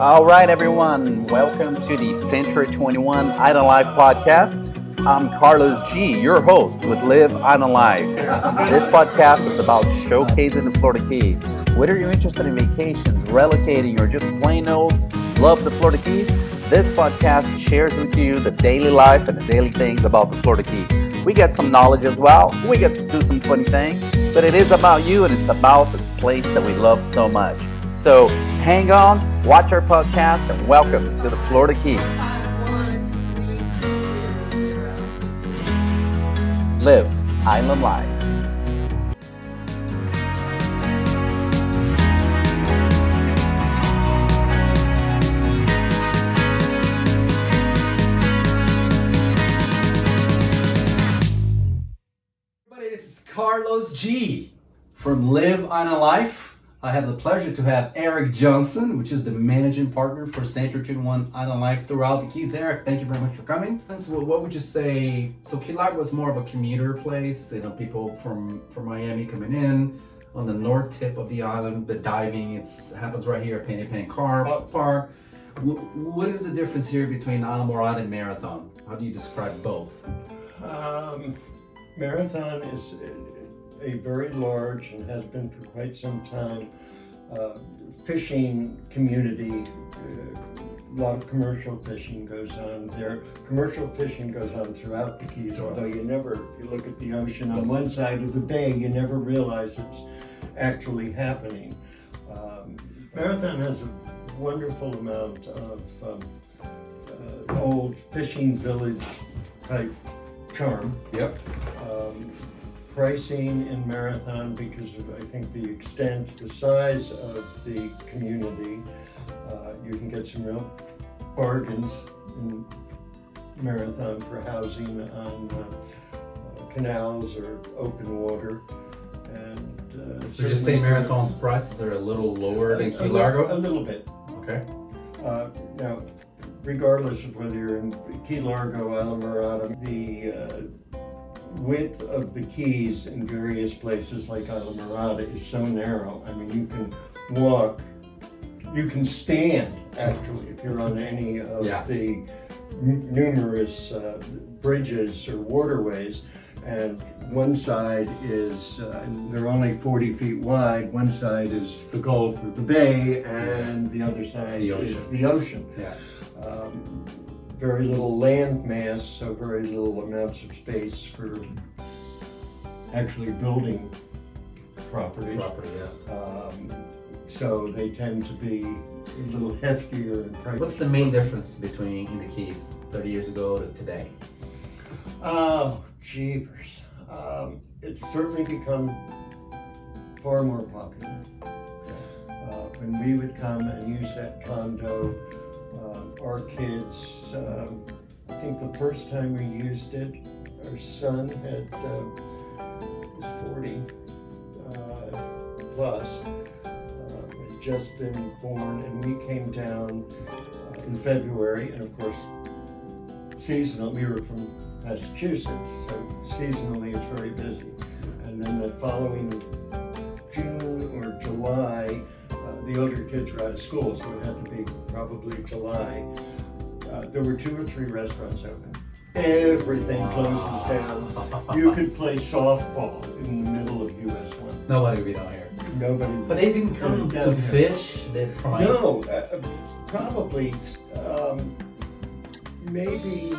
All right, everyone. Welcome to the Century 21 Island Life podcast. I'm Carlos G, your host with Live Island Life. This podcast is about showcasing the Florida Keys. Whether you're interested in vacations, relocating, or just plain old love the Florida Keys, this podcast shares with you the daily life and the daily things about the Florida Keys. We get some knowledge as well. We get to do some funny things, but it is about you and it's about this place that we love so much. So hang on, watch our podcast, and welcome to the Florida Keys. Live Island Life. Everybody, this is Carlos G from Live Island Life. I have the pleasure to have Eric Johnson, which is the managing partner for Century 21 Island Life throughout the Keys. Eric, thank you very much for coming. So what would you say? So Key Largo was more of a commuter place, you know, people from from Miami coming in on the north tip of the island. The diving it's happens right here at Pennekamp Park. Wh- What is the difference here between Islamorada and Marathon? How do you describe both? Um, Marathon is a, very large and has been for quite some time uh, fishing community. Uh, a lot of commercial fishing goes on there. Commercial fishing goes on throughout the Keys, although you never, if you look at the ocean on one side of the bay, you never realize it's actually happening. Um, Marathon has a wonderful amount of um, uh, old fishing village type charm. Yep. Um, pricing in Marathon because of, I think, the extent, the size of the community. Uh, you can get some real bargains in Marathon for housing on uh, uh, canals or open water. And uh, So you say Marathon's prices are a little lower than Key li- A little bit. Okay. Uh, Now, regardless of whether you're in Key Largo, Islamorada, the uh, width of the keys in various places like Islamorada is so narrow. I mean, you can walk, you can stand actually if you're on any of Yeah. the n- numerous uh, bridges or waterways. And one side is, uh, they're only 40 feet wide, one side is the Gulf or the Bay, and the other side The is the ocean. Yeah. Um, very little land mass, so very little amounts of space for actually building properties. Property, yes. Um, so they tend to be a little heftier in price. What's the main difference between in the Keys 30 years ago to today? Oh, jeepers. Um, it's certainly become far more popular. Uh, when we would come and use that condo, um, our kids, um, I think the first time we used it, our son had, uh, was 40 uh, plus, uh, had just been born, and we came down uh, in February, and of course, seasonal, we were from Massachusetts, so seasonally it's very busy. And then the following June or July, uh, the older kids were out of school, so it had to be probably July. Uh, there were two or three restaurants open. Everything closes down. You could play softball in the middle of US one. Nobody would be down here. Nobody. But they didn't come to fish. They No, uh, probably um, maybe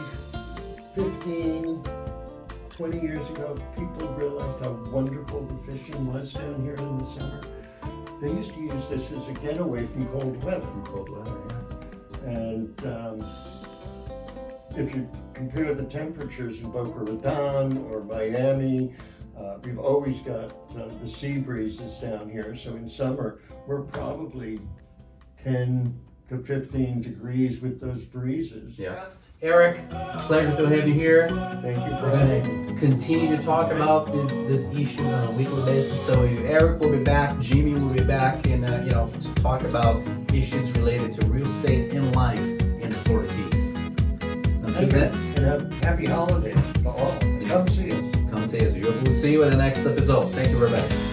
15, 20 years ago, people realized how wonderful the fishing was down here in the summer. They used to use this as a getaway from cold weather. from cold weather. Yeah. And um, if you compare the temperatures in Boca Raton or Miami, uh, we've always got uh, the sea breezes down here. So in summer, we're probably 10 to 15 degrees with those breezes. Yeah. Eric, pleasure to have you here. Thank you for We're having gonna me. continue to talk about this this issues on a weekly basis. So Eric will be back, Jimmy will be back, and uh, you know to talk about issues related to real estate and life in the Florida Keys. Until then, and have happy holidays to all. Come see us. come see us. We'll see you in the next episode. Thank you much.